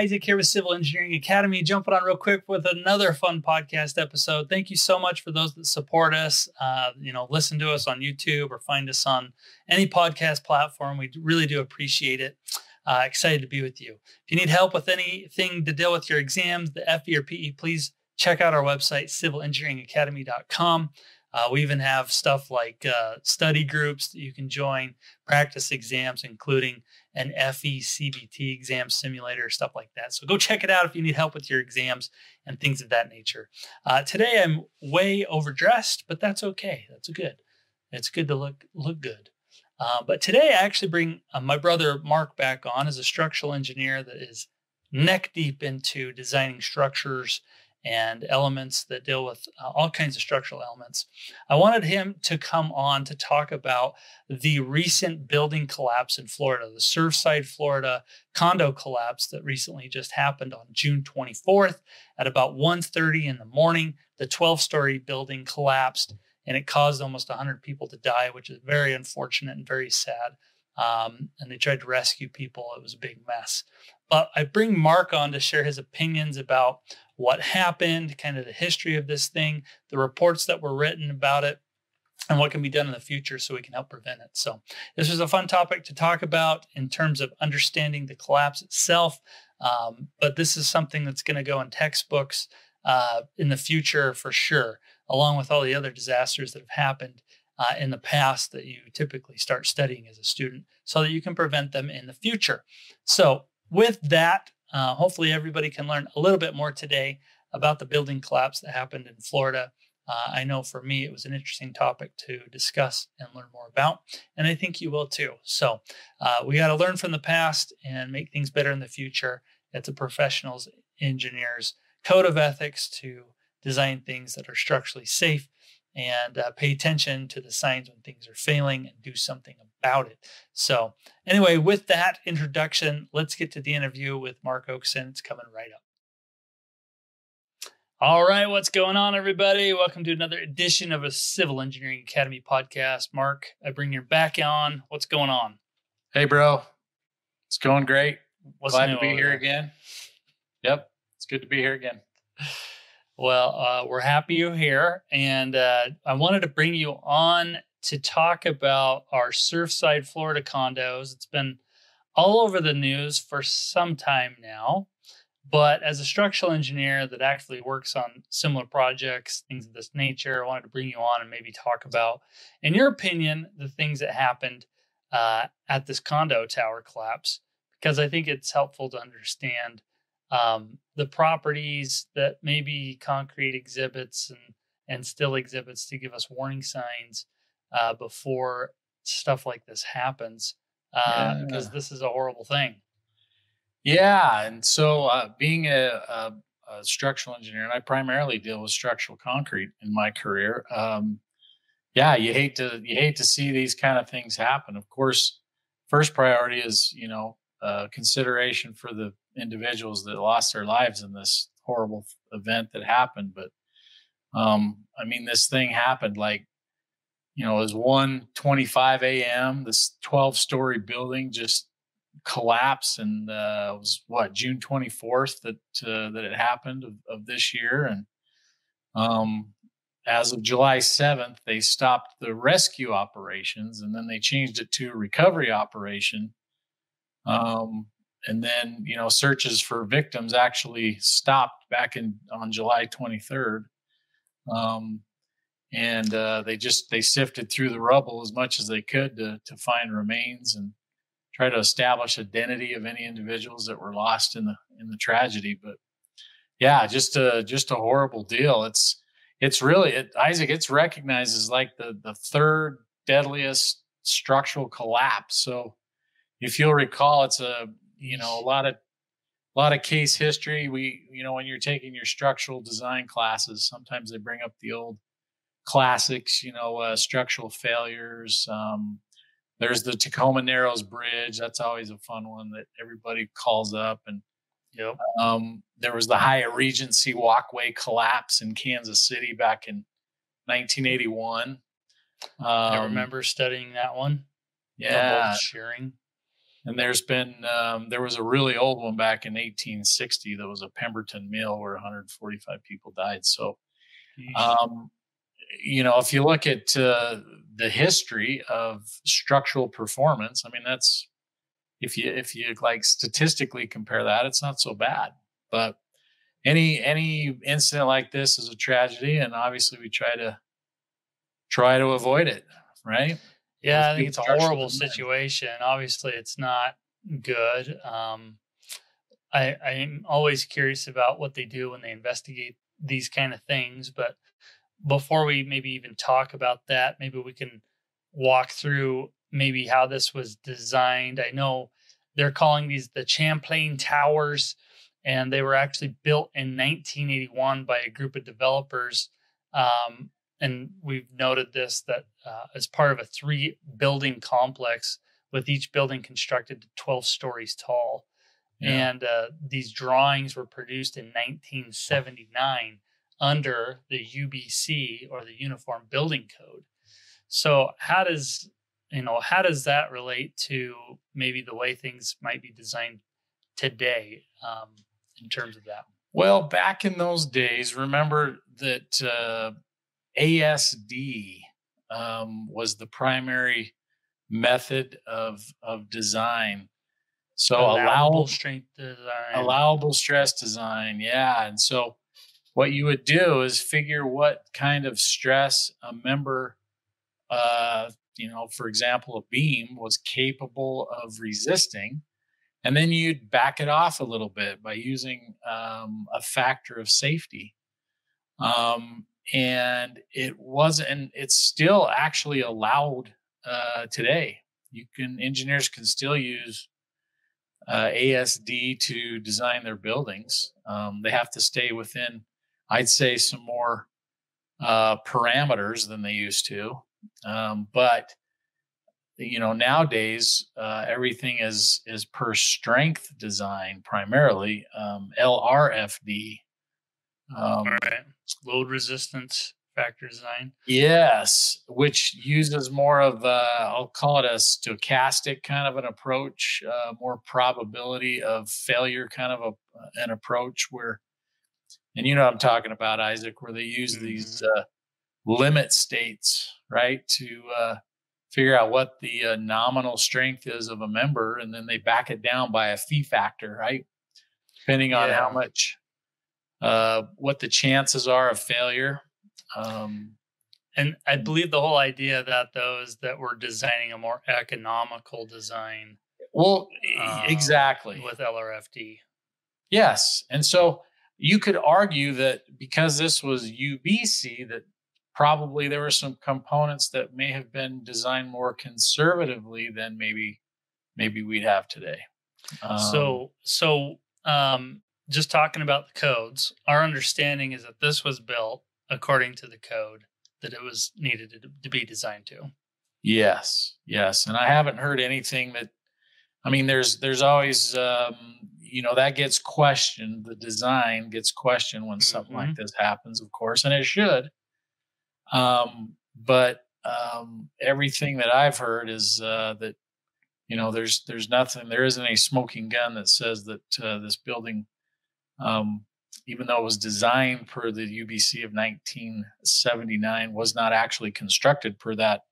Isaac here with Civil Engineering Academy, jumping on real quick with another fun podcast episode. Thank you so much for those that support us. Uh, you know, listen to us on YouTube or find us on any podcast platform. We really do appreciate it. Uh, excited to be with you. If you need help with anything to deal with your exams, the FE or PE, please check out our website, civilengineeringacademy.com. Uh, we even have stuff like uh, study groups that you can join, practice exams, including an FE CBT exam simulator, stuff like that. So go check it out if you need help with your exams and things of that nature. Uh, today I'm way overdressed, but that's okay. That's good. It's good to look look good. Uh, but today I actually bring uh, my brother Mark back on as a structural engineer that is neck deep into designing structures and elements that deal with uh, all kinds of structural elements. I wanted him to come on to talk about the recent building collapse in Florida, the Surfside, Florida condo collapse that recently just happened on June 24th at about 1:30 in the morning. The 12-story building collapsed and it caused almost 100 people to die, which is very unfortunate and very sad. Um, and they tried to rescue people. It was a big mess. But I bring Mark on to share his opinions about what happened, kind of the history of this thing, the reports that were written about it, and what can be done in the future so we can help prevent it. So, this was a fun topic to talk about in terms of understanding the collapse itself. Um, but this is something that's going to go in textbooks uh, in the future for sure, along with all the other disasters that have happened uh, in the past that you typically start studying as a student so that you can prevent them in the future. So, with that, uh, hopefully, everybody can learn a little bit more today about the building collapse that happened in Florida. Uh, I know for me, it was an interesting topic to discuss and learn more about, and I think you will too. So, uh, we got to learn from the past and make things better in the future. It's a professionals, engineers code of ethics to design things that are structurally safe and uh, pay attention to the signs when things are failing and do something about it. So, anyway, with that introduction, let's get to the interview with Mark Oakeson. It's coming right up. All right, what's going on, everybody? Welcome to another edition of a Civil Engineering Academy podcast. Mark, I bring you back on. What's going on? Hey, bro. It's going great. What's Glad to be here again. Yep, it's good to be here again. Well, uh, we're happy you're here. And uh, I wanted to bring you on to talk about our Surfside, Florida condos. It's been all over the news for some time now. But as a structural engineer that actually works on similar projects, things of this nature, I wanted to bring you on and maybe talk about, in your opinion, the things that happened uh, at this condo tower collapse, because I think it's helpful to understand um, the properties that maybe concrete exhibits and and still exhibits to give us warning signs uh, before stuff like this happens because uh, yeah. this is a horrible thing. Yeah, and so uh, being a, a, a, structural engineer, and I primarily deal with structural concrete in my career. Um, yeah, you hate to you hate to see these kind of things happen. Of course, first priority is you know uh, consideration for the individuals that lost their lives in this horrible event that happened. But um, I mean, this thing happened like, you know, it was 1:25 a.m. This 12-story building just collapsed, and uh, it was what June 24th that uh, that it happened of, of this year. And um, as of July 7th, they stopped the rescue operations, and then they changed it to recovery operation. Um, and then you know searches for victims actually stopped back in on July 23rd. Um, and uh, they just they sifted through the rubble as much as they could to to find remains and try to establish identity of any individuals that were lost in the in the tragedy. But yeah, just a just a horrible deal. It's it's really it, Isaac. It's recognized as like the the third deadliest structural collapse. So if you'll recall, it's a you know a lot of a lot of case history. We you know when you're taking your structural design classes, sometimes they bring up the old classics. You know, uh, structural failures. Um, there's the Tacoma Narrows Bridge. That's always a fun one that everybody calls up. And yep. um, there was the Hyatt Regency walkway collapse in Kansas City back in 1981. Um, I remember studying that one. Yeah, sharing. And there's been um, there was a really old one back in 1860 that was a Pemberton mill where 145 people died. So, um, you know, if you look at uh, the history of structural performance, I mean, that's if you if you like statistically compare that, it's not so bad. But any any incident like this is a tragedy, and obviously we try to try to avoid it, right? Yeah, I think it's a horrible situation. Obviously, it's not good. Um, I, I'm always curious about what they do when they investigate these kind of things. But before we maybe even talk about that, maybe we can walk through maybe how this was designed. I know they're calling these the Champlain Towers, and they were actually built in 1981 by a group of developers. Um, and we've noted this that uh, as part of a three building complex with each building constructed to 12 stories tall. Yeah. And uh, these drawings were produced in 1979 under the UBC or the Uniform Building Code. So how does you know how does that relate to maybe the way things might be designed today um, in terms of that? Well, back in those days, remember that uh, ASD um, was the primary method of of design. So allowable, allowable strength design, allowable stress design, yeah. And so what you would do is figure what kind of stress a member, uh, you know, for example, a beam was capable of resisting, and then you'd back it off a little bit by using um, a factor of safety. Um, and it wasn't and it's still actually allowed uh, today you can engineers can still use uh, asd to design their buildings um, they have to stay within i'd say some more uh, parameters than they used to um, but you know nowadays uh, everything is is per strength design primarily um, lrfd um, right load resistance factor design. Yes, which uses more of a, I'll call it a stochastic kind of an approach, uh, more probability of failure kind of a, an approach where, and you know I'm talking about Isaac, where they use mm-hmm. these uh, limit states, right, to uh, figure out what the uh, nominal strength is of a member, and then they back it down by a phi factor, right, depending on yeah. how much uh, what the chances are of failure. Um, and I believe the whole idea that though is that we're designing a more economical design. Well, um, exactly with LRFD. Yes, and so you could argue that because this was UBC, that probably there were some components that may have been designed more conservatively than maybe maybe we'd have today. Um, so so um, just talking about the codes, our understanding is that this was built according to the code that it was needed to, to be designed to. Yes, yes, and I haven't heard anything that. I mean, there's there's always um, you know that gets questioned. The design gets questioned when something mm-hmm. like this happens, of course, and it should. Um, but um, everything that I've heard is uh, that you know there's there's nothing there isn't a smoking gun that says that uh, this building um, even though it was designed per the UBC of 1979, was not actually constructed per that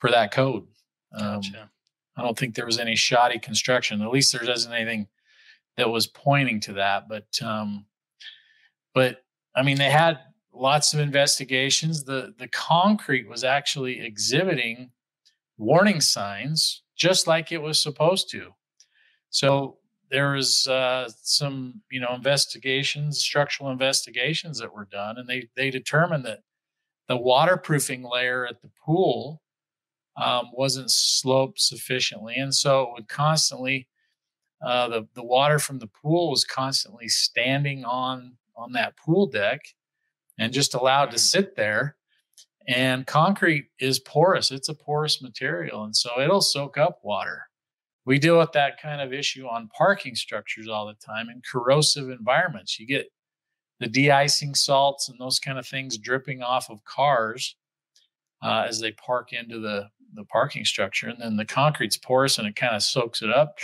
per that code. Um, gotcha. I don't think there was any shoddy construction. At least there isn't anything that was pointing to that. But um, but I mean, they had lots of investigations. The the concrete was actually exhibiting warning signs, just like it was supposed to. So there was uh, some you know investigations structural investigations that were done and they they determined that the waterproofing layer at the pool um, wasn't sloped sufficiently and so it would constantly uh, the, the water from the pool was constantly standing on on that pool deck and just allowed to mm. sit there and concrete is porous it's a porous material and so it'll soak up water we deal with that kind of issue on parking structures all the time in corrosive environments. You get the de-icing salts and those kind of things dripping off of cars uh, as they park into the the parking structure, and then the concrete's porous and it kind of soaks it up.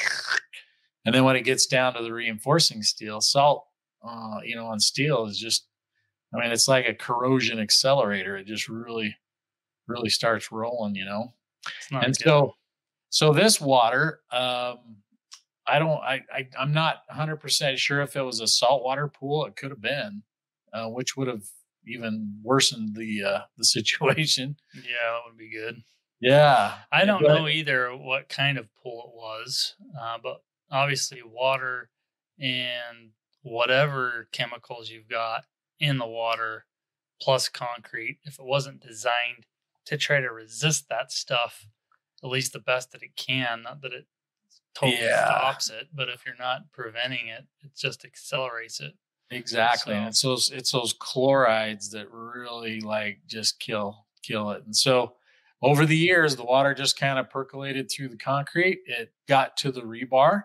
And then when it gets down to the reinforcing steel, salt, uh, you know, on steel is just, I mean, it's like a corrosion accelerator. It just really, really starts rolling, you know. And so, so this water, um, I don't, I, I, I'm not 100% sure if it was a saltwater pool. It could have been, uh, which would have even worsened the uh, the situation. Yeah, that would be good. Yeah, I don't but- know either what kind of pool it was, uh, but obviously water and whatever chemicals you've got in the water plus concrete, if it wasn't designed to try to resist that stuff, at least the best that it can, not that it totally Yeah. stops it, but if you're not preventing it, it just accelerates it. Exactly. and it's those it's those chlorides that really like just kill kill it. And so over the years, the water just kind of percolated through the concrete. It got to the rebar.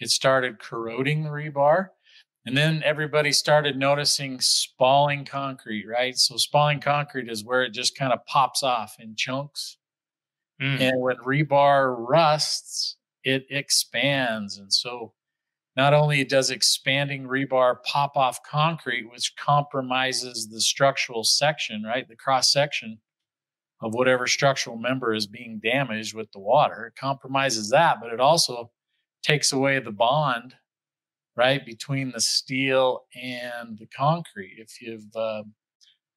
It started corroding the rebar. And then everybody started noticing spalling concrete, right? So spalling concrete is where it just kind of pops off in chunks. Mm. And when rebar rusts, it expands. And so not only does expanding rebar pop off concrete, which compromises the structural section, right? The cross section of whatever structural member is being damaged with the water, it compromises that, but it also takes away the bond, right, between the steel and the concrete. If you've uh,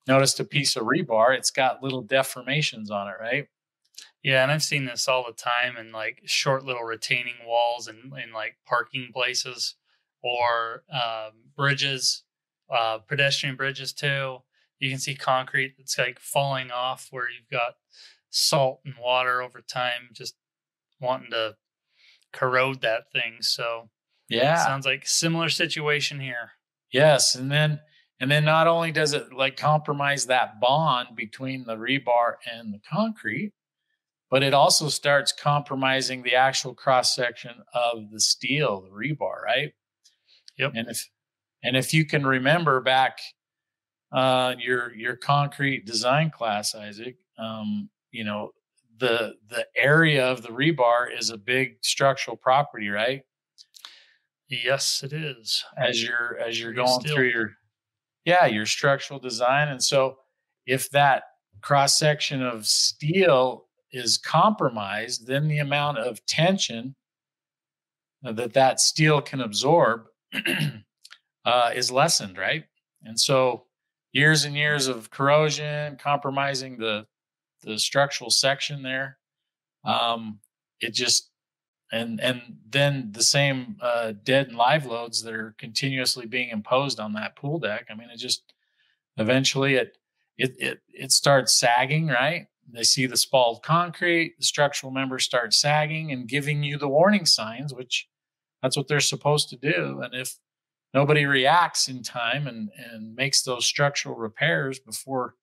noticed a piece of rebar, it's got little deformations on it, right? Yeah, and I've seen this all the time in like short little retaining walls and in like parking places or um, bridges, uh, pedestrian bridges too. You can see concrete that's like falling off where you've got salt and water over time just wanting to corrode that thing. So Yeah. sounds like similar situation here. Yes, and then and then not only does it like compromise that bond between the rebar and the concrete, but it also starts compromising the actual cross section of the steel, the rebar, right? Yep. And if and if you can remember back uh your your concrete design class, Isaac, um, you know, the the area of the rebar is a big structural property, right? Yes, it is. as you're as you're Pretty going still. through your yeah your structural design and so if that cross section of steel is compromised then the amount of tension that that steel can absorb uh, is lessened right and so years and years of corrosion compromising the the structural section there um, it just and and then the same uh, dead and live loads that are continuously being imposed on that pool deck. I mean, it just eventually it it it it starts sagging, right? They see the spalled concrete, the structural members start sagging and giving you the warning signs, which that's what they're supposed to do. And if nobody reacts in time and and makes those structural repairs before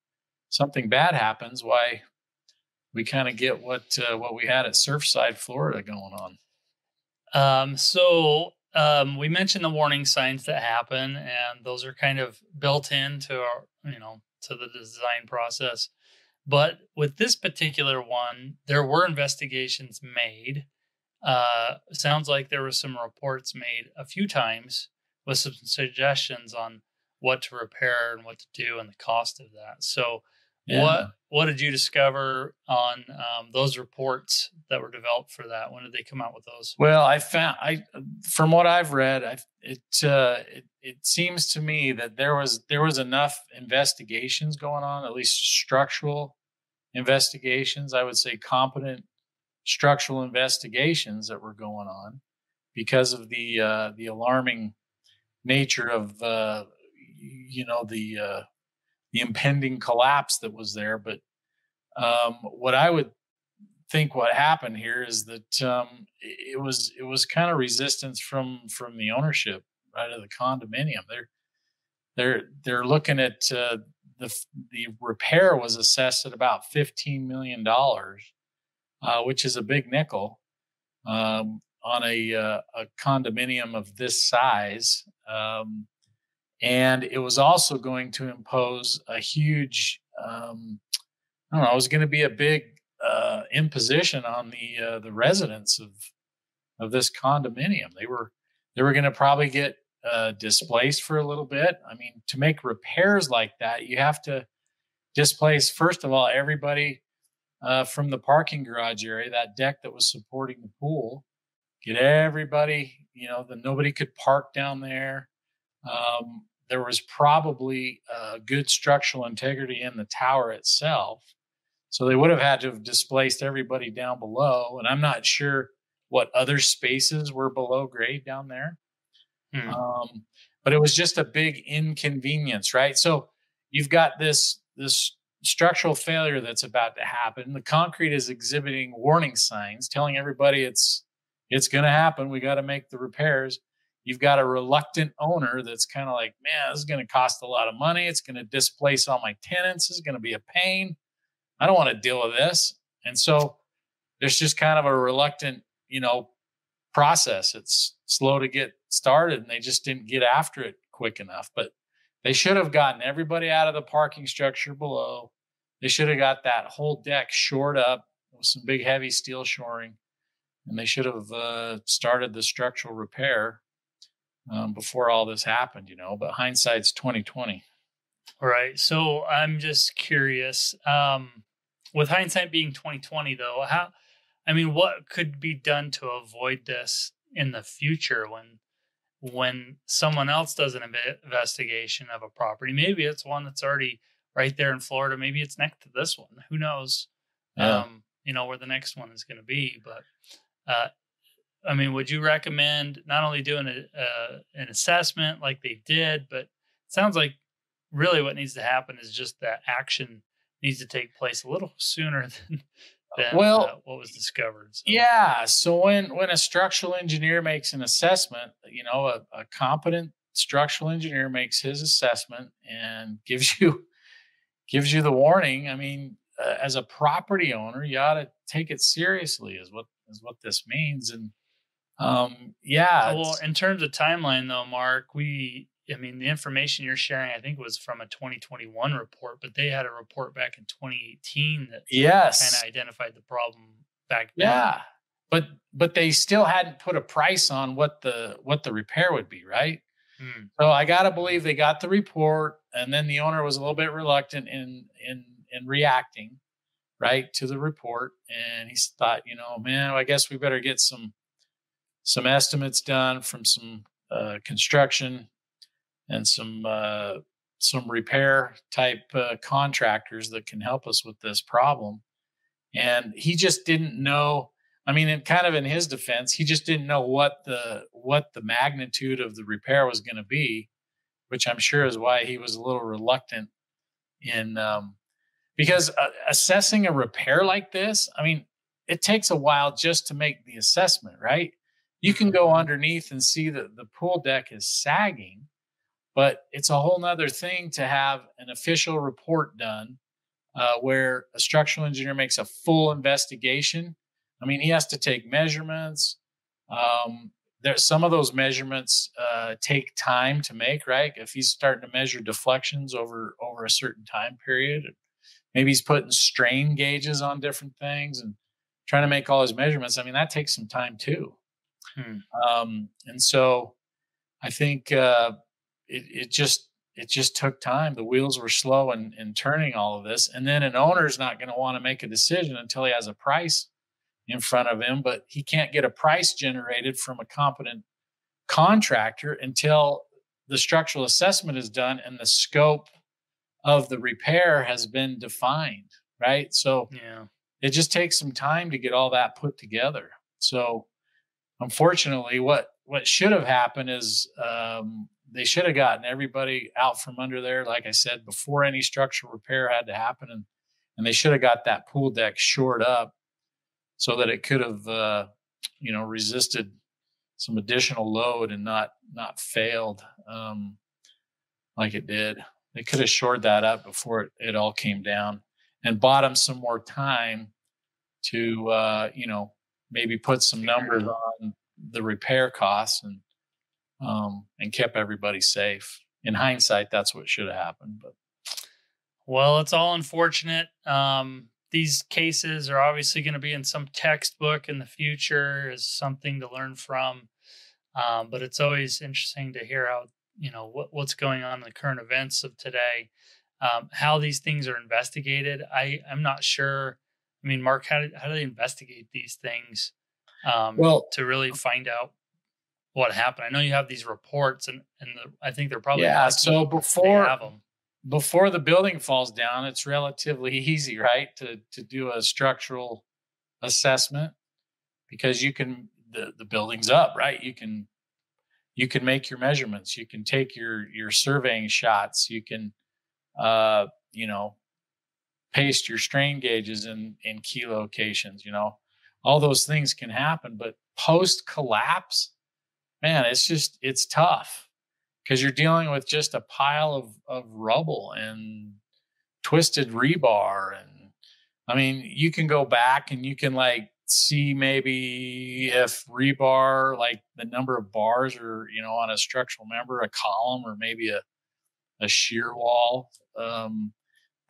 something bad happens, why we kind of get what uh, what we had at Surfside, Florida, going on. Um, so um, we mentioned the warning signs that happen, and those are kind of built into our, you know, to the design process. But with this particular one, there were investigations made. Uh, sounds like there were some reports made a few times with some suggestions on what to repair and what to do and the cost of that. So, what what did you discover on um, those reports that were developed for that? When did they come out with those? Well, I found I from what I've read, I, it, uh, it it seems to me that there was there was enough investigations going on, at least structural investigations. I would say competent structural investigations that were going on because of the uh, the alarming nature of uh, you know the uh, the impending collapse that was there. But um, what I would think what happened here is that um, it was it was kind of resistance from from the ownership right of the condominium. They're they're they're looking at uh, the the repair was assessed at about fifteen million dollars, uh, which is a big nickel um, on a uh, a condominium of this size. Um, and it was also going to impose a huge um, I don't know, it was going to be a big uh, imposition on the uh, the residents of of this condominium. They were they were going to probably get uh, displaced for a little bit. I mean, to make repairs like that, you have to displace first of all everybody uh, from the parking garage area, that deck that was supporting the pool. Get everybody, you know, that nobody could park down there. Um, there was probably uh, good structural integrity in the tower itself. So they would have had to have displaced everybody down below. And I'm not sure what other spaces were below grade down there. Hmm. Um, but it was just a big inconvenience, right? So you've got this this structural failure that's about to happen. The concrete is exhibiting warning signs, telling everybody it's it's going to happen. We got to make the repairs you've got a reluctant owner that's kind of like, man, this is going to cost a lot of money. It's going to displace all my tenants. This is going to be a pain. I don't want to deal with this. And so there's just kind of a reluctant, you know, process. It's slow to get started and they just didn't get after it quick enough. But they should have gotten everybody out of the parking structure below. They should have got that whole deck shored up with some big heavy steel shoring. And they should have uh, started the structural repair um, before all this happened, you know. But hindsight's twenty twenty. Right. So I'm just curious. Um, with hindsight being twenty twenty, though, how? I mean, what could be done to avoid this in the future when when someone else does an investigation of a property? Maybe it's one that's already right there in Florida. Maybe it's next to this one. Who knows? Yeah. Um, you know where the next one is going to be, but uh, I mean, would you recommend not only doing a, uh, an assessment like they did, but it sounds like really what needs to happen is just that action needs to take place a little sooner than, than well, uh, what was discovered. So. Yeah. So when when a structural engineer makes an assessment, you know, a, a competent structural engineer makes his assessment and gives you gives you the warning. I mean, uh, as a property owner, you ought to take it seriously. Is what is what this means and um, yeah. Well, in terms of timeline, though, Mark, we, I mean, the information you're sharing, I think, was from a 2021 report, but they had a report back in 2018 that yes kind of identified the problem back then. Yeah, but but they still hadn't put a price on what the what the repair would be, right? Hmm. So I gotta believe they got the report, and then the owner was a little bit reluctant in in in reacting, right, to the report, and he thought, you know, man, I guess we better get some some estimates done from some uh, construction and some uh, some repair type uh, contractors that can help us with this problem. And he just didn't know. I mean, in kind of in his defense, he just didn't know what the what the magnitude of the repair was going to be, which I'm sure is why he was a little reluctant in um, because uh, assessing a repair like this. I mean, it takes a while just to make the assessment, right? You can go underneath and see that the pool deck is sagging, but it's a whole nother thing to have an official report done uh, where a structural engineer makes a full investigation. I mean, he has to take measurements. Um, there, some of those measurements uh, take time to make, right? If he's starting to measure deflections over over a certain time period, maybe he's putting strain gauges on different things and trying to make all his measurements. I mean, that takes some time too. Hmm. Um, and so I think uh, it, it just it just took time. The wheels were slow in, in turning all of this. And then an owner is not going to want to make a decision until he has a price in front of him, but he can't get a price generated from a competent contractor until the structural assessment is done and the scope of the repair has been defined, right? So yeah. it just takes some time to get all that put together. So unfortunately, what what should have happened is um, they should have gotten everybody out from under there, like I said, before any structural repair had to happen, and and they should have got that pool deck shored up so that it could have, uh, you know, resisted some additional load and not not failed um, like it did. They could have shored that up before it, it all came down and bought them some more time to, uh, you know, maybe put some numbers on the repair costs and um, and kept everybody safe. In hindsight, that's what should have happened. But well, it's all unfortunate. Um, these cases are obviously going to be in some textbook in the future as something to learn from. Um, but it's always interesting to hear how you know what, what's going on in the current events of today, um, how these things are investigated. I I'm not sure. I mean, Mark, how do, how do they investigate these things? Um, Well- to really find out what happened. I know you have these reports, and and the, I think they're probably yeah. So before have them. before the building falls down, it's relatively easy, right, to to do a structural assessment because you can the the building's up, right? You can you can make your measurements, you can take your your surveying shots, you can uh, you know, paste your strain gauges in in key locations, you know. All those things can happen, but post collapse, man, it's just it's tough because you're dealing with just a pile of, of rubble and twisted rebar and i mean you can go back and you can like see maybe if rebar like the number of bars or you know on a structural member a column or maybe a, a shear wall um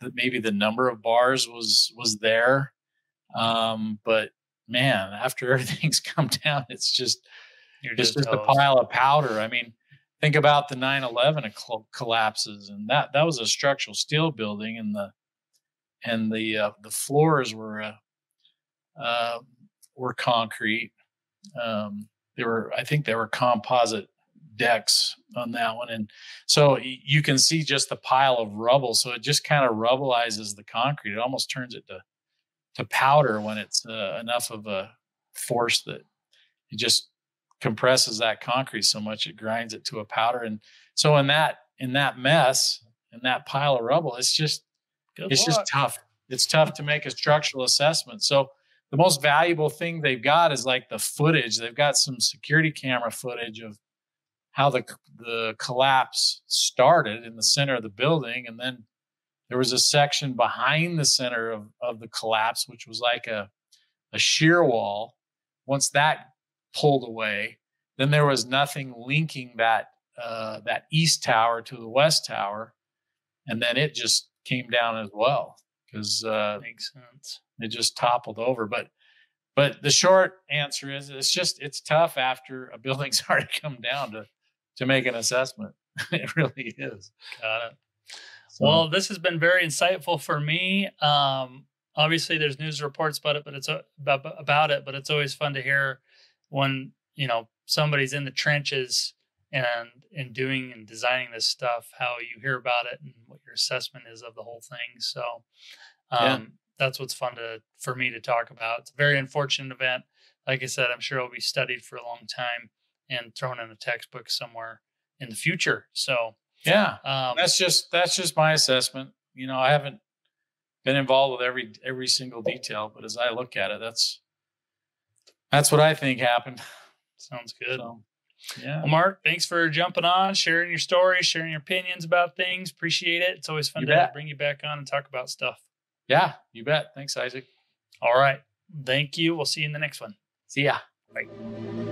that maybe the number of bars was was there um but man after everything's come down it's just You're just just a pile of powder. I mean, think about the 9/11 cl- collapses, and that that was a structural steel building, and the and the uh, the floors were uh, uh, were concrete. Um, they were, I think, they were composite decks on that one, and so you can see just the pile of rubble. So it just kind of rubbleizes the concrete. It almost turns it to to powder when it's uh, enough of a force that it just compresses that concrete so much it grinds it to a powder and so in that in that mess in that pile of rubble it's just Good it's luck. just tough it's tough to make a structural assessment so the most valuable thing they've got is like the footage they've got some security camera footage of how the the collapse started in the center of the building and then there was a section behind the center of, of the collapse which was like a a shear wall once that pulled away, then there was nothing linking that uh, that east tower to the west tower, and then it just came down as well because uh, Makes sense. it just toppled over. But but the short answer is it's just it's tough after a building's already come down to to make an assessment. it really is. Got it. So, Well, this has been very insightful for me. Um, obviously, there's news reports about it, but it's uh, about, about it. But it's always fun to hear when you know somebody's in the trenches and and doing and designing this stuff, how you hear about it and what your assessment is of the whole thing. So um, Yeah. that's what's fun to for me to talk about. It's a very unfortunate event. Like I said, I'm sure it'll be studied for a long time and thrown in a textbook somewhere in the future. So yeah, um, that's just that's just my assessment. You know, I haven't been involved with every every single detail, but as I look at it, that's that's what I think happened. sounds good. So, yeah, Well, Mark, thanks for jumping on, sharing your story, sharing your opinions about things. Appreciate it. It's always fun You to bet. bring you back on and talk about stuff. yeah, you bet. Thanks, Isaac. All right. Thank you. We'll see you in the next one. See ya. Bye.